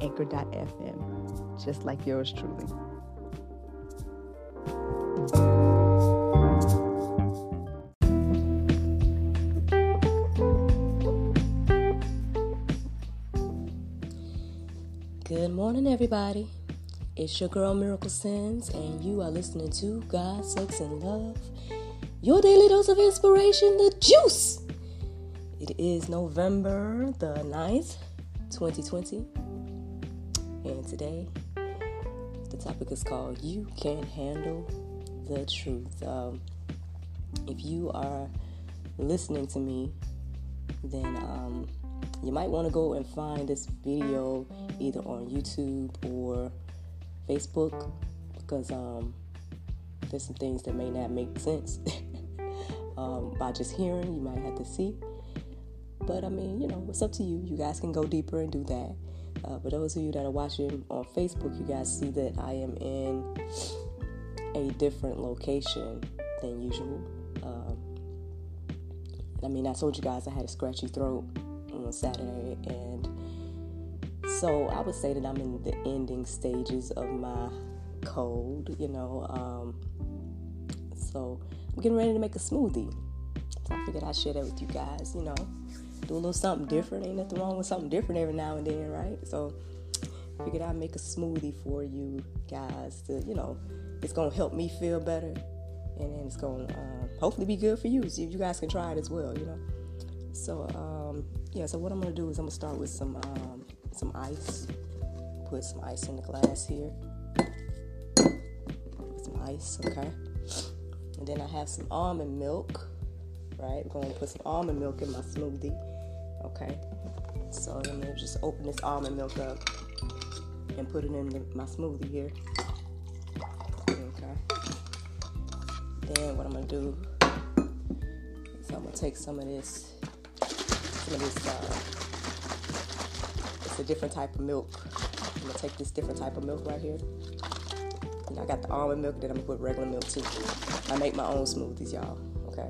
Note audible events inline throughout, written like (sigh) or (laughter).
anchor.fm, just like yours truly. Good morning, everybody. It's your girl Miracle Sims, and you are listening to God, Sex, and Love, your daily dose of inspiration, the juice. It is November the 9th, 2020. And today, the topic is called You Can't Handle the Truth. Um, if you are listening to me, then um, you might want to go and find this video either on YouTube or Facebook because um, there's some things that may not make sense (laughs) um, by just hearing. You might have to see. But I mean, you know, it's up to you. You guys can go deeper and do that. Uh, but those of you that are watching on Facebook, you guys see that I am in a different location than usual. Um, I mean, I told you guys I had a scratchy throat on Saturday, and so I would say that I'm in the ending stages of my cold, you know. Um, so I'm getting ready to make a smoothie. So I figured I'd share that with you guys, you know do a little something different. Ain't nothing wrong with something different every now and then, right? So figured I'd make a smoothie for you guys to, you know, it's gonna help me feel better, and then it's gonna uh, hopefully be good for you. See if you guys can try it as well, you know. So um, yeah, so what I'm gonna do is I'm gonna start with some um, some ice. Put some ice in the glass here. Put some ice, okay. And then I have some almond milk. Right, we're gonna put some almond milk in my smoothie. Okay, so I'm gonna just open this almond milk up and put it in the, my smoothie here. Okay. Then what I'm gonna do is I'm gonna take some of this, some of this. Uh, it's a different type of milk. I'm gonna take this different type of milk right here. And I got the almond milk, then I'm gonna put regular milk too. I make my own smoothies, y'all. Okay.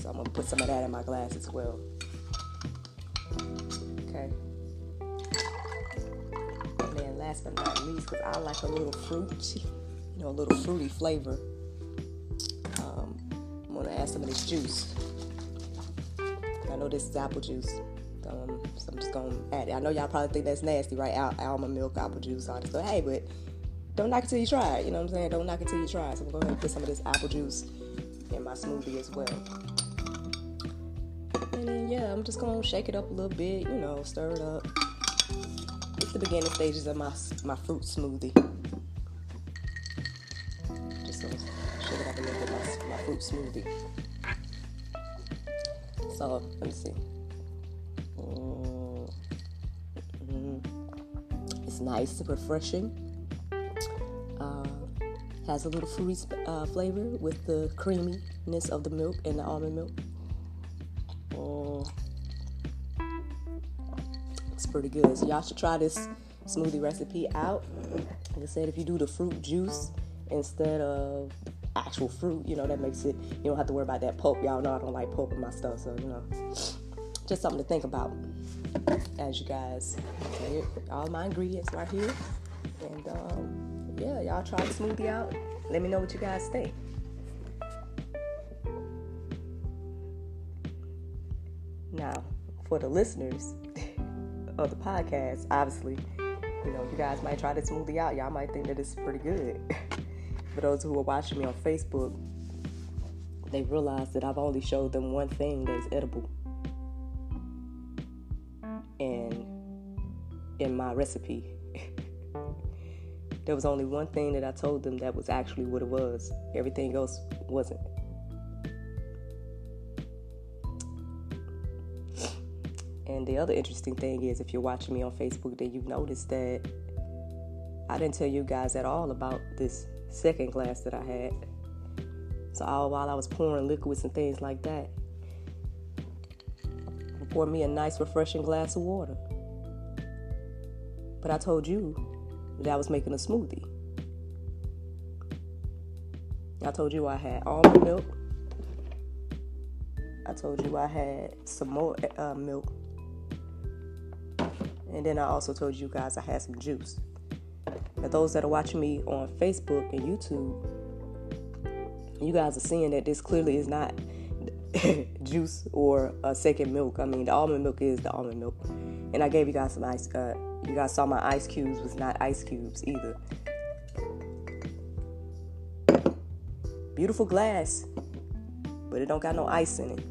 So I'm gonna put some of that in my glass as well. Last but not least, because I like a little fruit, you know, a little fruity flavor. Um, I'm gonna add some of this juice. I know this is apple juice. Um, so I'm just gonna add it. I know y'all probably think that's nasty, right? Al- almond milk, apple juice, all this. But hey, but don't knock it till you try it. You know what I'm saying? Don't knock it till you try it. So I'm to go ahead and put some of this apple juice in my smoothie as well. And then yeah, I'm just gonna shake it up a little bit. You know, stir it up It's the beginning stages of my my fruit smoothie. Just gonna shake it up a little bit, my, my fruit smoothie. So let me see. Mm-hmm. It's nice, and refreshing. Uh, has a little fruity uh, flavor with the creaminess of the milk and the almond milk. Pretty good. So y'all should try this smoothie recipe out. Like I said, if you do the fruit juice instead of actual fruit, you know, that makes it, you don't have to worry about that pulp. Y'all know I don't like pulp in my stuff, so, you know, just something to think about as you guys, all my ingredients right here. And, um, yeah, y'all try the smoothie out. Let me know what you guys think. Now, for the listeners, of the podcast, obviously, you know, you guys might try the smoothie out. Y'all might think that it's pretty good. (laughs) For those who are watching me on Facebook, they realize that I've only showed them one thing that's edible. And in my recipe, (laughs) there was only one thing that I told them that was actually what it was. Everything else wasn't. And the other interesting thing is, if you're watching me on Facebook, then you've noticed that I didn't tell you guys at all about this second glass that I had. So all while I was pouring liquids and things like that, I poured me a nice, refreshing glass of water. But I told you that I was making a smoothie. I told you I had almond milk. I told you I had some more uh, milk. And then I also told you guys I had some juice. Now, those that are watching me on Facebook and YouTube, you guys are seeing that this clearly is not (laughs) juice or a second milk. I mean, the almond milk is the almond milk. And I gave you guys some ice. Uh, you guys saw my ice cubes was not ice cubes either. Beautiful glass, but it don't got no ice in it.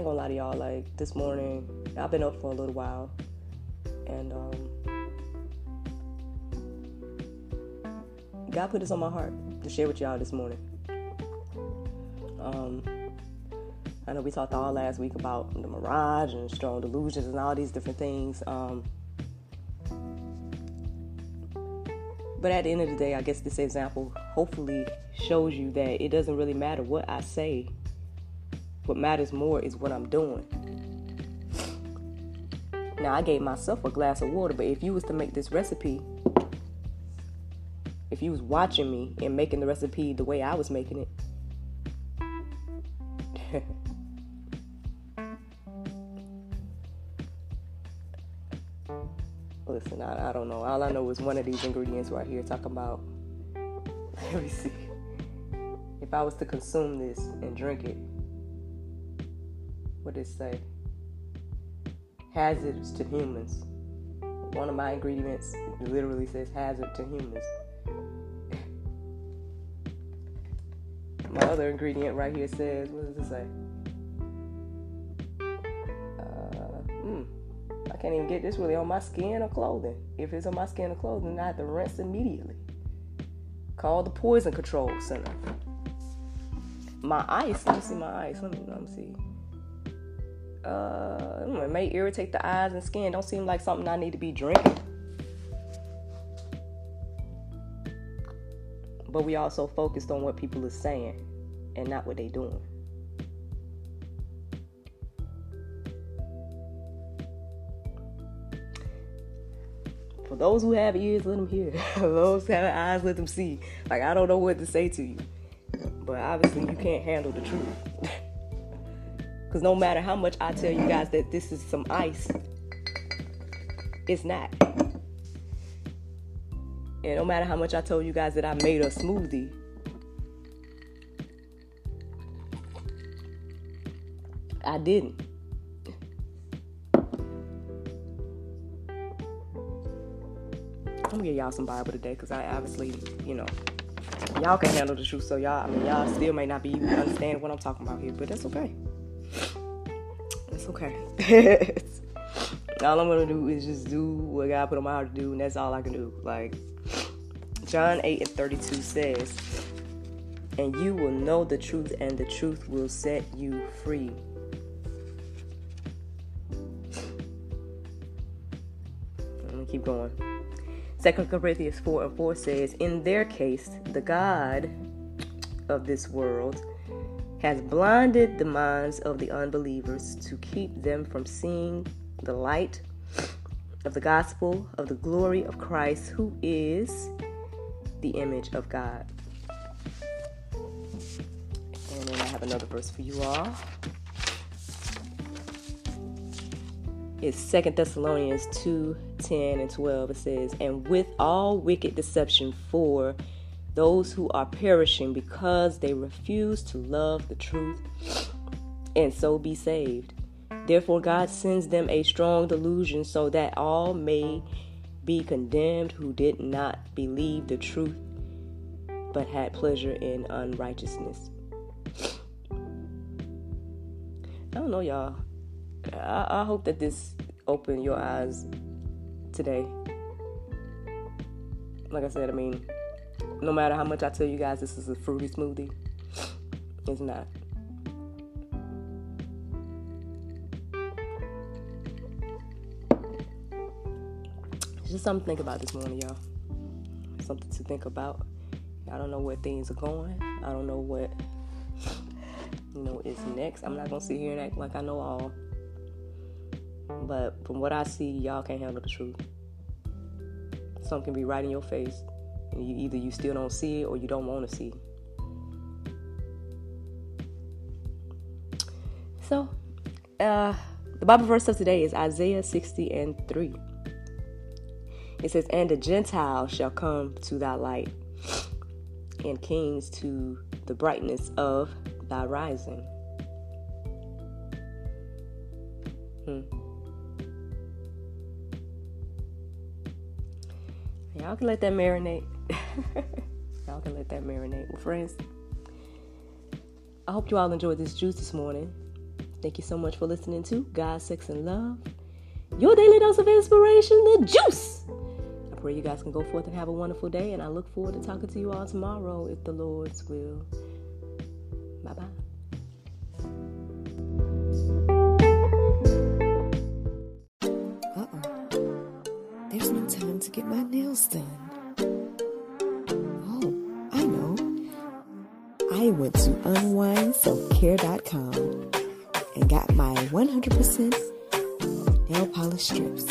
Ain't gonna lie to y'all, like this morning, I've been up for a little while, and um, God put this on my heart to share with y'all this morning. Um, I know we talked all last week about the mirage and strong delusions and all these different things. Um, But at the end of the day, I guess this example hopefully shows you that it doesn't really matter what I say. What matters more is what I'm doing. Now I gave myself a glass of water, but if you was to make this recipe, if you was watching me and making the recipe the way I was making it, (laughs) listen, I, I don't know. All I know is one of these ingredients right here talking about. (laughs) Let me see. If I was to consume this and drink it, what it say? Hazards to humans. One of my ingredients literally says hazard to humans. my other ingredient right here says, what does it say? Hmm, I can't even get this really on my skin or clothing. If it's on my skin or clothing, I have to rinse immediately. Call the poison control center. My ice, let me see my ice. Let me, let me see. Uh, it may irritate the eyes and skin. Don't seem like something I need to be drinking. But we also focused on what people are saying and not what they're doing. For those who have ears, let them hear. (laughs) Those who have eyes, let them see. Like, I don't know what to say to you. But obviously, you can't handle the truth. (laughs) Because no matter how much I tell you guys that this is some ice, it's not. And no matter how much I told you guys that I made a smoothie, I didn't. I'm gonna give y'all some Bible today because I obviously, you know, y'all can handle the truth. So y'all, I mean, y'all still may not be understanding what I'm talking about here, but that's okay. That's okay. (laughs) all I'm gonna do is just do what God put on my heart to do, and that's all I can do. Like John 8 and 32 says, and you will know the truth, and the truth will set you free. Keep going. Second Corinthians 4 and 4 says, In their case, the God of this world has blinded the minds of the unbelievers to keep them from seeing the light of the gospel of the glory of Christ, who is the image of God. And then I have another verse for you all. It's Second Thessalonians 2 10 and 12. It says, And with all wicked deception for those who are perishing because they refuse to love the truth and so be saved. Therefore, God sends them a strong delusion so that all may be condemned who did not believe the truth but had pleasure in unrighteousness. I don't know, y'all. I, I hope that this opened your eyes today. Like I said, I mean, no matter how much I tell you guys this is a fruity smoothie, It's not. just something to think about this morning, y'all. Something to think about. I don't know where things are going. I don't know what you know is next. I'm not gonna sit here and act like I know all. But from what I see, y'all can't handle the truth. Something can be right in your face, you either you still don't see it or you don't want to see. So, uh, the Bible verse of today is Isaiah 60 and 3. It says, And the Gentiles shall come to thy light, and kings to the brightness of thy rising. Hmm. Y'all can let that marinate. Y'all can let that marinate. Well, friends, I hope you all enjoyed this juice this morning. Thank you so much for listening to God, Sex, and Love. Your daily dose of inspiration, the juice I pray you guys can go forth and have a wonderful day. And I look forward to talking to you all tomorrow if the Lord's will. Bye bye. I went to unwindselfcare.com and got my 100% nail polish strips.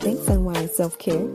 Thanks, Unwind Self Care.